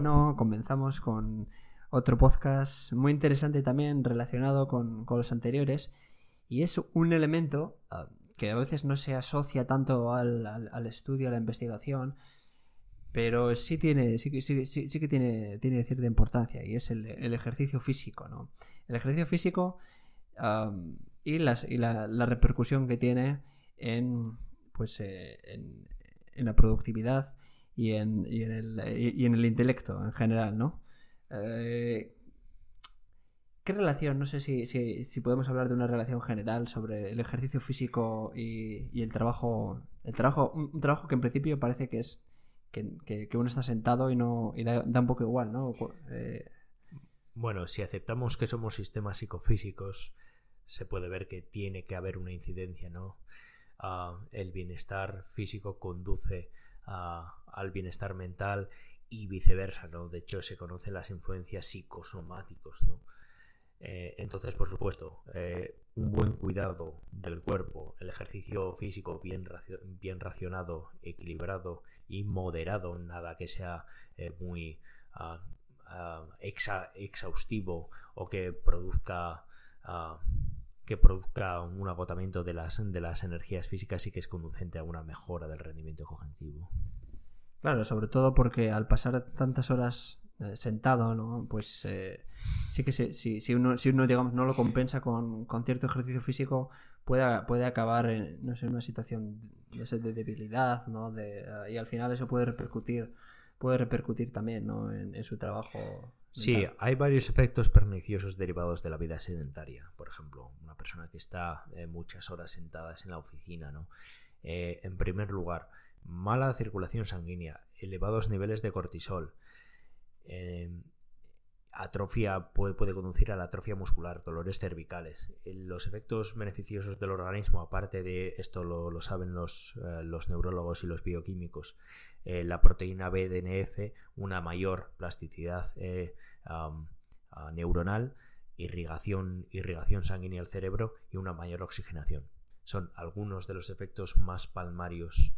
bueno, comenzamos con otro podcast muy interesante también relacionado con, los anteriores y es un elemento ah, que a veces no se asocia tanto al, estudio, a la investigación, pero sí tiene, sí, que tiene, tiene cierta importancia y es el, ejercicio físico, ¿no? El ejercicio físico y, las, y la, repercusión que tiene en, pues, eh, en, la productividad y en, y en, el, y en el intelecto en general, ¿no? Eh, ¿Qué relación? No sé si, si, podemos hablar de una relación general sobre el ejercicio físico y, el trabajo. El trabajo. Un, trabajo que en principio parece que es. Que, uno está sentado y no. y da, un poco igual, ¿no? Eh, bueno, si aceptamos que somos sistemas psicofísicos, se puede ver que tiene que haber una incidencia, ¿no? Ah, el bienestar físico conduce al bienestar mental y viceversa, ¿no? De hecho, se conocen las influencias psicosomáticos, ¿no? Eh, entonces, por supuesto, eh, un buen cuidado del cuerpo, el ejercicio físico bien, bien racionado, equilibrado y moderado, nada que sea eh, muy ah, ah, exhaustivo o que produzca ah, que produzca un agotamiento de las, de las energías físicas y que es conducente a una mejora del rendimiento cognitivo. Claro, sobre todo porque al pasar tantas horas eh, sentado, ¿no? Pues eh, sí que si, uno, si uno digamos, no lo compensa con, cierto ejercicio físico, puede, puede acabar en, no sé, una situación de, debilidad, ¿no? De, y al final eso puede repercutir, puede repercutir también, ¿no? En, su trabajo. Sí, hay varios efectos perniciosos derivados de la vida sedentaria. Por ejemplo, una persona que está eh, muchas horas sentadas en la oficina, ¿no? en primer lugar, mala circulación sanguínea, elevados niveles de cortisol, eh, atrofia puede, puede, conducir a la atrofia muscular, dolores cervicales. Eh, los efectos beneficiosos del organismo, aparte de esto lo, saben los, eh, los, neurólogos y los bioquímicos, la proteína BDNF, una mayor plasticidad neuronal, irrigación, irrigación sanguínea al cerebro y una mayor oxigenación. Son algunos de los efectos más palmarios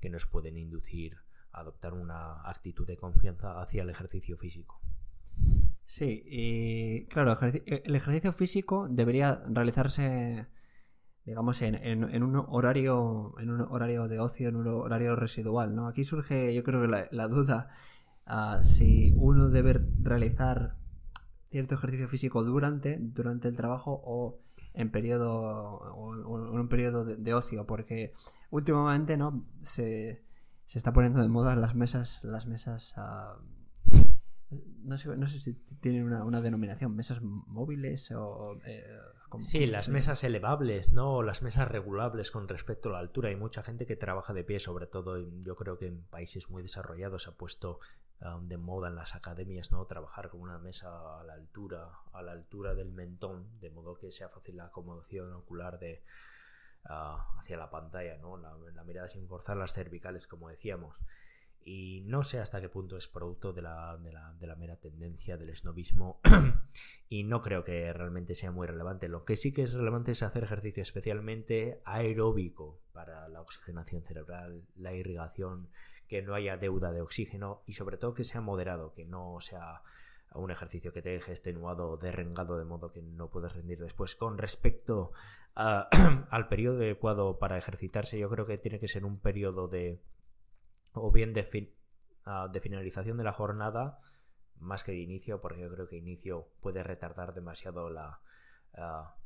que nos pueden inducir a adoptar una actitud de confianza hacia el ejercicio físico. Sí, y claro, el ejercicio físico debería realizarse, digamos, en, un horario, en un horario de ocio, en un horario residual, ¿no? Aquí surge, yo creo que la, duda si uno debe realizar cierto ejercicio físico durante, durante el trabajo o en periodo o, en un periodo de, ocio, porque últimamente no se, está poniendo de moda las mesas, las mesas ah, no, sé, no sé si tienen una, denominación, mesas móviles o... Eh, sí, las mesas elevables, ¿no? las mesas regulables con respecto a la altura. Hay mucha gente que trabaja de pie, sobre todo yo creo que en países muy desarrollados se ha puesto Um, de moda en las academias, ¿no? Trabajar con una mesa a la altura, a la altura del mentón, de modo que sea fácil la acomodación ocular de uh, hacia la pantalla, ¿no? La, mirada sin forzar las cervicales, como decíamos. Y no sé hasta qué punto es producto de la, de la, de la mera tendencia del snobismo y no creo que realmente sea muy relevante. Lo que sí que es relevante es hacer ejercicio especialmente aeróbico para la oxigenación cerebral, la irrigación que no haya deuda de oxígeno y sobre todo que sea moderado, que no sea un ejercicio que te deje extenuado o derrengado de modo que no puedes rendir después. Con respecto al periodo adecuado para ejercitarse, yo creo que tiene que ser un periodo de o bien de, ah, de finalización de la jornada más que de inicio, porque yo creo que inicio puede retardar demasiado la, ah,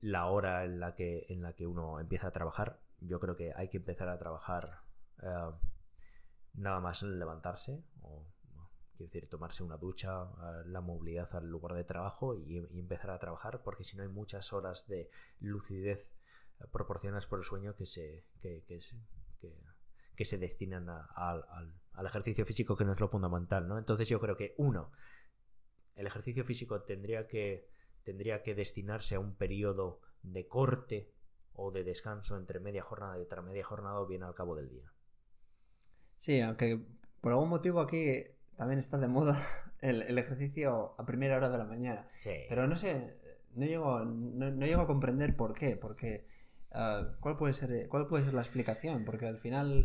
la hora en la, que, en la que uno empieza a trabajar. Yo creo que hay que empezar a trabajar eh, nada más levantarse o quiero decir tomarse una ducha la movilidad al lugar de trabajo y, empezar a trabajar porque si no hay muchas horas de lucidez proporcionadas por el sueño que se que, que, se destinan al, ejercicio físico que no es lo fundamental ¿no? entonces yo creo que uno el ejercicio físico tendría que tendría que destinarse a un periodo de corte o de descanso entre media jornada y otra media jornada o bien al cabo del día Sí, aunque por algún motivo aquí también está de moda el, ejercicio a primera hora de la mañana. Sí. Pero no sé, no llego, no, llego a comprender por qué, porque ah, ¿cuál, puede ser, ¿cuál puede ser la explicación? Porque al final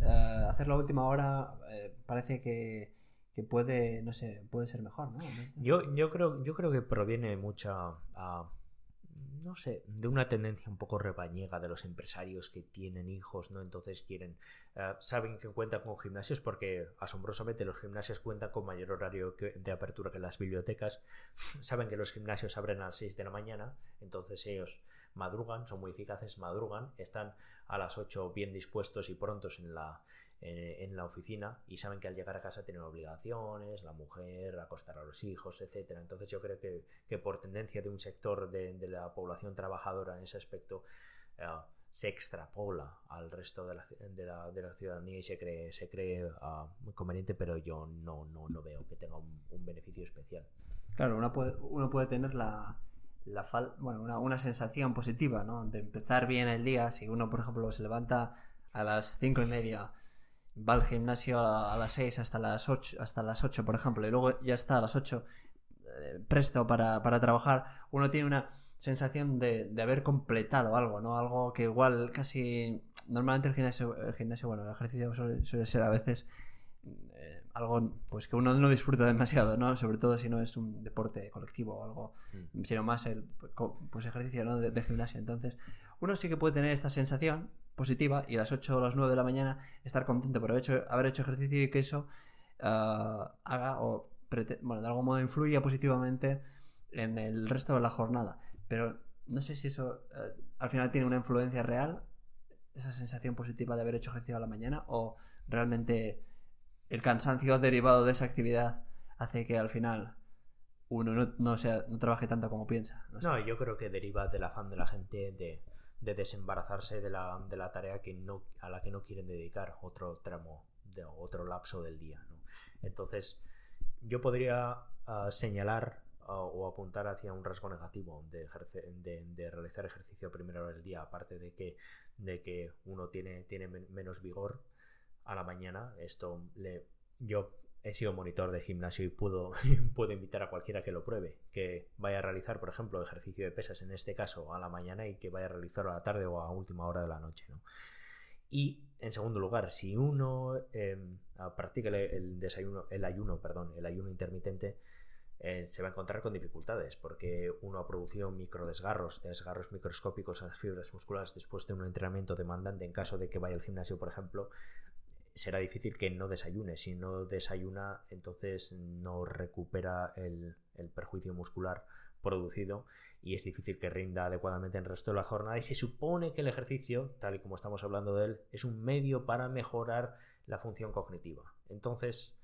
uh, hacer la última hora eh, parece que, que puede, no sé, puede ser mejor, ¿no? Yo, yo, creo, yo creo que proviene mucha, a, no sé, de una tendencia un poco rebañega de los empresarios que tienen hijos, ¿no? Entonces quieren, eh, saben que cuentan con gimnasios porque asombrosamente los gimnasios cuentan con mayor horario de apertura que las bibliotecas, saben que los gimnasios abren a las 6 de la mañana, entonces ellos madrugan, son muy eficaces, madrugan, están a las 8 bien dispuestos y prontos en la, en, la oficina y saben que al llegar a casa tienen obligaciones, la mujer, acostar a los hijos, etcétera. Entonces yo creo que, que por tendencia de un sector de, de, la población trabajadora en ese aspecto eh, se extrapola al resto de la, de la, ciudadanía y se cree, se cree uh, muy conveniente, pero yo no, no, no veo que tenga un, un beneficio especial. Claro, uno puede, uno puede tener la, la fal bueno, una, una, sensación positiva, ¿no? De empezar bien el día. Si uno, por ejemplo, se levanta a las cinco y media va al gimnasio a, las 6 hasta las 8, hasta las 8, por ejemplo, y luego ya está a las 8 eh, presto para, para, trabajar, uno tiene una sensación de, de, haber completado algo, ¿no? Algo que igual casi... Normalmente el gimnasio, el gimnasio bueno, el ejercicio suele, suele ser a veces eh, algo pues que uno no disfruta demasiado, ¿no? Sobre todo si no es un deporte colectivo o algo, mm. sino más el pues, ejercicio ¿no? de, de gimnasio. Entonces, uno sí que puede tener esta sensación positiva y a las 8 o las 9 de la mañana estar contento por haber hecho, haber hecho ejercicio y que eso uh, haga o bueno, de algún modo influya positivamente en el resto de la jornada. Pero no sé si eso uh, al final tiene una influencia real, esa sensación positiva de haber hecho ejercicio a la mañana, o realmente el cansancio derivado de esa actividad hace que al final uno no, no, sea, no trabaje tanto como piensa. No, no, yo creo que deriva del afán de la gente de de desembarazarse de la, de la tarea que no, a la que no quieren dedicar otro tramo, de, otro lapso del día. Entonces, yo podría uh, señalar uh, o apuntar hacia un rasgo negativo de, de, de, realizar ejercicio a primera hora del día, aparte de que, de que uno tiene, tiene menos vigor a la mañana. Esto le, yo he sido monitor de gimnasio y puedo, puedo invitar a cualquiera que lo pruebe, que vaya a realizar, por ejemplo, ejercicio de pesas en este caso a la mañana y que vaya a realizarlo a la tarde o a última hora de la noche. ¿no? Y en segundo lugar, si uno eh, practica el, desayuno, el ayuno, perdón, el ayuno intermitente, eh, se va a encontrar con dificultades porque uno ha producido microdesgarros, desgarros microscópicos en las fibras musculares después de un entrenamiento demandante en caso de que vaya al gimnasio, por ejemplo, será difícil que no desayune. Si no desayuna, entonces no recupera el, perjuicio muscular producido y es difícil que rinda adecuadamente en el resto de la jornada y se supone que el ejercicio, tal y como estamos hablando de él, es un medio para mejorar la función cognitiva. Entonces,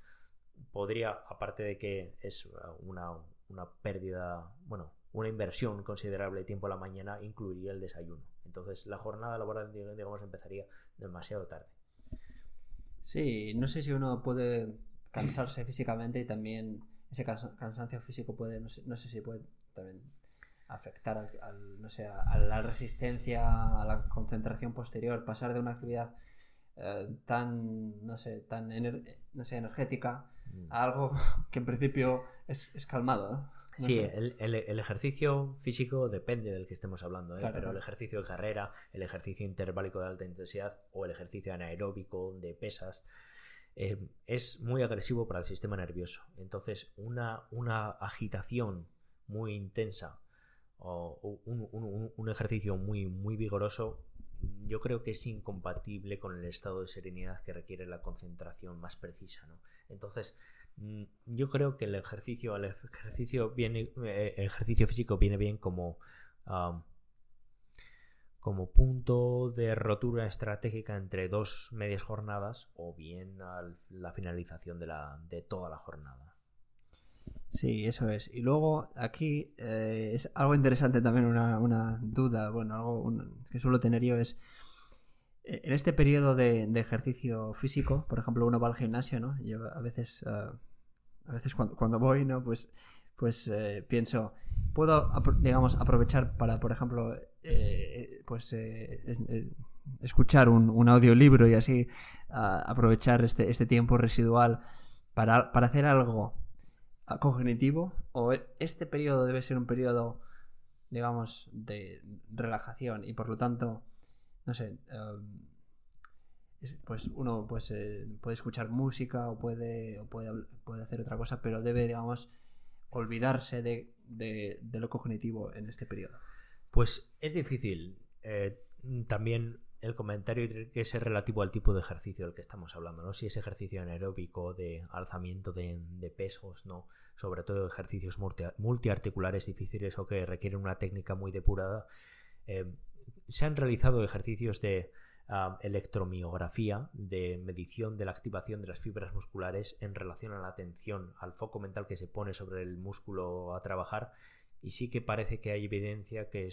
podría, aparte de que es una, una pérdida, bueno, una inversión considerable de tiempo a la mañana, incluiría el desayuno. Entonces, la jornada laboral, digamos, empezaría demasiado tarde. Sí, no sé si uno puede cansarse físicamente y también ese cansancio físico puede, no sé, no sé si puede también afectar al, no sé, a la resistencia, a la concentración posterior, pasar de una actividad eh, tan, no sé, tan no sé, energética mm. a algo que en principio es, es calmado. ¿no? sí, el, el, ejercicio físico depende del que estemos hablando, ¿eh? pero el ejercicio de carrera, el ejercicio interválico de alta intensidad o el ejercicio anaeróbico de pesas eh, es muy agresivo para el sistema nervioso. Entonces, una, una agitación muy intensa o un, un, un, ejercicio muy, muy vigoroso yo creo que es incompatible con el estado de serenidad que requiere la concentración más precisa. ¿no? Entonces, Mm, yo creo que el ejercicio, el ejercicio viene, eh, ejercicio físico viene bien como, como punto de rotura estratégica entre dos medias jornadas o bien la finalización de, la, de toda la jornada. Sí, eso es. Y luego aquí eh, es algo interesante también, una, una duda, bueno, algo que suelo tener yo es, eh, en este periodo de, ejercicio físico, por ejemplo, uno va al gimnasio, ¿no? Yo a veces, ah, a veces cuando, voy, ¿no? Pues, pues eh, pienso, puedo, digamos, aprovechar para, por ejemplo, eh, pues escuchar un, audiolibro y así ah, aprovechar este, este tiempo residual para, para hacer algo cognitivo o este periodo debe ser un periodo digamos de relajación y por lo tanto no sé, em, pues uno pues, eh, puede escuchar música o puede, o puede, puede hacer otra cosa, pero debe, digamos, olvidarse de, de, lo cognitivo en este periodo. Pues es difícil. Eh, también el comentario que ser relativo al tipo de ejercicio del que estamos hablando, ¿no? Si es ejercicio anaeróbico de alzamiento de, pesos, ¿no? Sobre todo ejercicios multiarticulares difíciles o que requieren una técnica muy depurada. Eh, se han realizado ejercicios de ah, electromiografía, de medición de la activación de las fibras musculares en relación a la atención, al foco mental que se pone sobre el músculo a trabajar. Y sí que parece que hay evidencia que eh,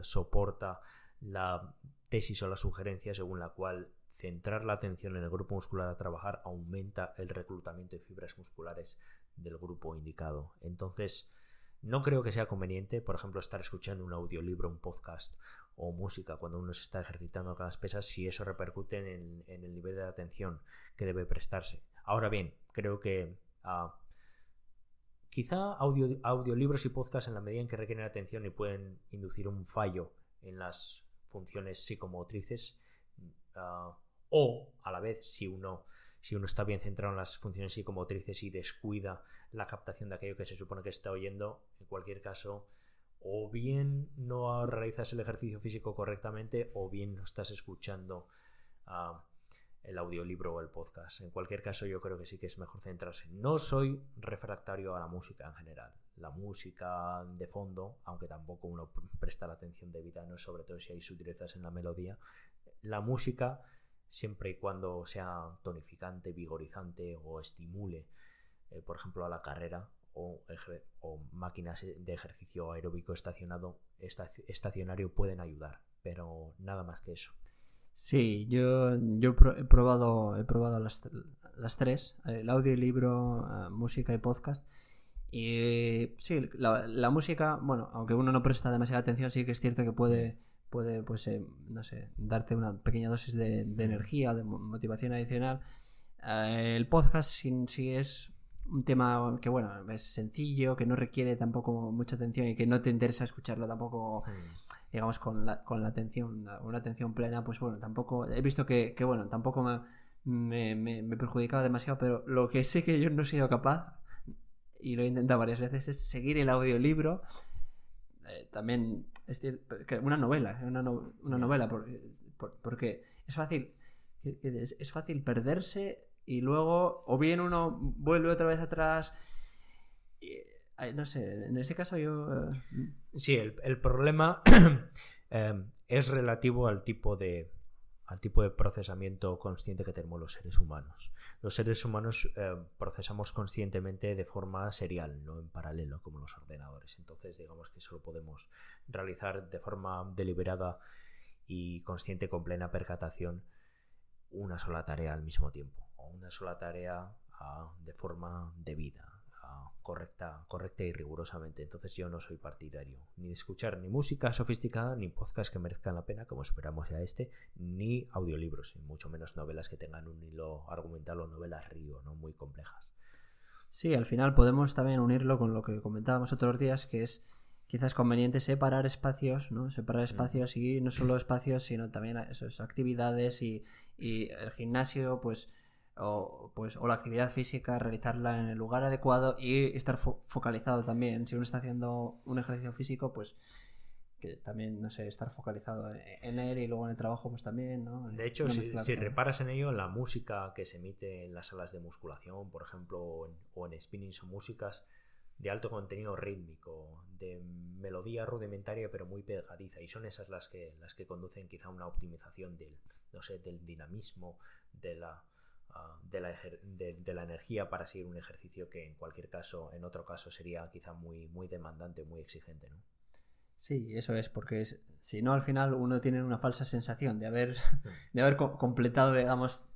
soporta la tesis o la sugerencia según la cual centrar la atención en el grupo muscular a trabajar aumenta el reclutamiento de fibras musculares del grupo indicado. Entonces, no creo que sea conveniente, por ejemplo, estar escuchando un audiolibro, un podcast o música cuando uno se está ejercitando con las pesas si eso repercute en, el nivel de atención que debe prestarse. Ahora bien, creo que ah, quizá audiolibros y podcasts en la medida en que requieren atención y pueden inducir un fallo en las funciones psicomotrices ah, o a la vez si uno si uno está bien centrado en las funciones psicomotrices y descuida la captación de aquello que se supone que está oyendo en cualquier caso o bien no realizas el ejercicio físico correctamente o bien no estás escuchando ah, el audiolibro o el podcast. En cualquier caso, yo creo que sí que es mejor centrarse. No soy refractario a la música en general. La música de fondo, aunque tampoco uno presta la atención debida, no sobre todo si hay sutilezas en la melodía. La música, siempre y cuando sea tonificante, vigorizante o estimule, eh, por ejemplo, a la carrera o, máquinas de ejercicio aeróbico estacionado, estacionario pueden ayudar, pero nada más que eso. Sí, yo, he probado, he probado las, las tres, el audio, libro, eh, música y podcast. Y sí, la, música, bueno, aunque uno no presta demasiada atención, sí que es cierto que puede, puede pues, eh, no sé, darte una pequeña dosis de, energía, de motivación adicional. Eh, el podcast sí, sí es un tema que, bueno, es sencillo, que no requiere tampoco mucha atención y que no te interesa escucharlo tampoco. Mm digamos, con la, con la atención, una atención plena, pues bueno, tampoco, he visto que, bueno, tampoco me, me, me, perjudicaba demasiado, pero lo que sé que yo no he sido capaz, y lo he intentado varias veces, es seguir el audiolibro. Eh, también es que una novela, una, una novela, porque, porque es fácil, es, es fácil perderse y luego o bien uno vuelve otra vez atrás no sé, en ese caso yo... Eh, sí, el, problema em, es relativo al tipo de al tipo de procesamiento consciente que tenemos los seres humanos. Los seres humanos em, procesamos conscientemente de forma serial, no en paralelo como los ordenadores. Entonces, digamos que solo podemos realizar de forma deliberada y consciente con plena percatación una sola tarea al mismo tiempo, o una sola tarea ah, de forma debida correcta, correcta y rigurosamente. Entonces yo no soy partidario ni de escuchar ni música sofisticada, ni podcast que merezcan la pena, como esperamos ya este, ni audiolibros, y mucho menos novelas que tengan un hilo argumental o novelas río, ¿no? Muy complejas. Sí, al final podemos también unirlo con lo que comentábamos otros días, que es quizás conveniente separar espacios, ¿no? Separar espacios y no solo espacios, sino también esas actividades y, y el gimnasio, pues o, pues, o la actividad física, realizarla en el lugar adecuado y estar focalizado también. Si uno está haciendo un ejercicio físico, pues que también, no sé, estar focalizado en él y luego en el trabajo, pues también, ¿no? De hecho, si, reparas en ello, la música que se emite en las salas de musculación, por ejemplo, o en, o en spinnings o músicas de alto contenido rítmico, de melodía rudimentaria pero muy pegadiza, y son esas las que, las que conducen quizá a una optimización del, no sé, del dinamismo, de la de, la, de, la, energía para seguir un ejercicio que en cualquier caso, en otro caso, sería quizá muy, muy demandante, muy exigente. ¿no? Sí, eso es, porque si no, al final uno tiene una falsa sensación de haber, de haber completado, digamos,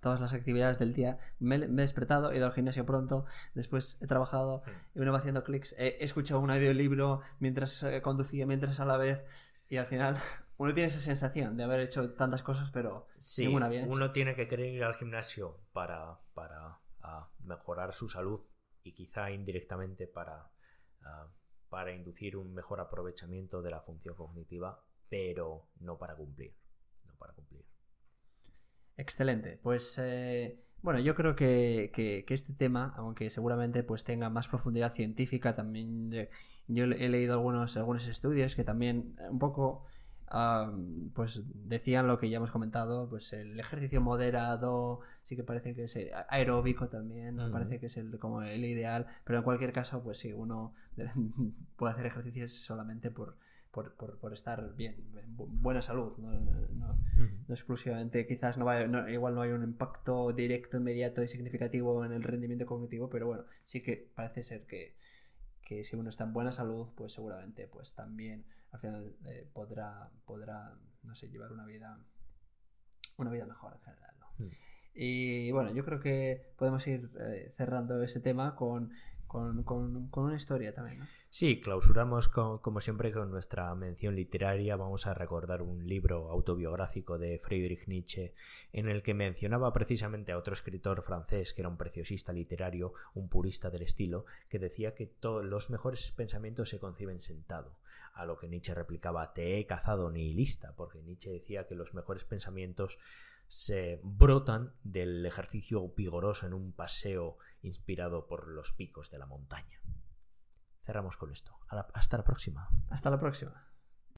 todas las actividades del día. Me, he despertado, he ido al gimnasio pronto, después he trabajado y uno va haciendo clics. He, escuchado un audiolibro mientras eh, conducía, mientras a la vez, y al final uno tiene esa sensación de haber hecho tantas cosas, pero sí, ninguna bien. Uno tiene que querer ir al gimnasio para, para mejorar su salud y quizá indirectamente para, para inducir un mejor aprovechamiento de la función cognitiva, pero no para cumplir. No para cumplir. Excelente. Pues eh, bueno, yo creo que, que, este tema, aunque seguramente pues tenga más profundidad científica, también yo he leído algunos, algunos estudios que también un poco pues decían lo que ya hemos comentado, pues el ejercicio moderado sí que parece que es aeróbico también, parece que es el, como el ideal, pero en cualquier caso, pues sí, uno puede hacer ejercicios solamente por, por, estar bien, en buena salud, no, exclusivamente, quizás no, igual no hay un impacto directo, inmediato y significativo en el rendimiento cognitivo, pero bueno, sí que parece ser que, que si uno está en buena salud, pues seguramente pues también al final eh, podrá, podrá, no sé, llevar una vida, una vida mejor en general. ¿no? Mm. Y bueno, yo creo que podemos ir eh, cerrando ese tema con con, una historia también, ¿no? Sí, clausuramos como siempre con nuestra mención literaria. Vamos a recordar un libro autobiográfico de Friedrich Nietzsche en el que mencionaba precisamente a otro escritor francés que era un preciosista literario, un purista del estilo, que decía que todos los mejores pensamientos se conciben sentado. A lo que Nietzsche replicaba, te he cazado nihilista, porque Nietzsche decía que los mejores pensamientos se brotan del ejercicio vigoroso en un paseo inspirado por los picos de la montaña. Cerramos con esto. Hasta la próxima. Hasta la próxima.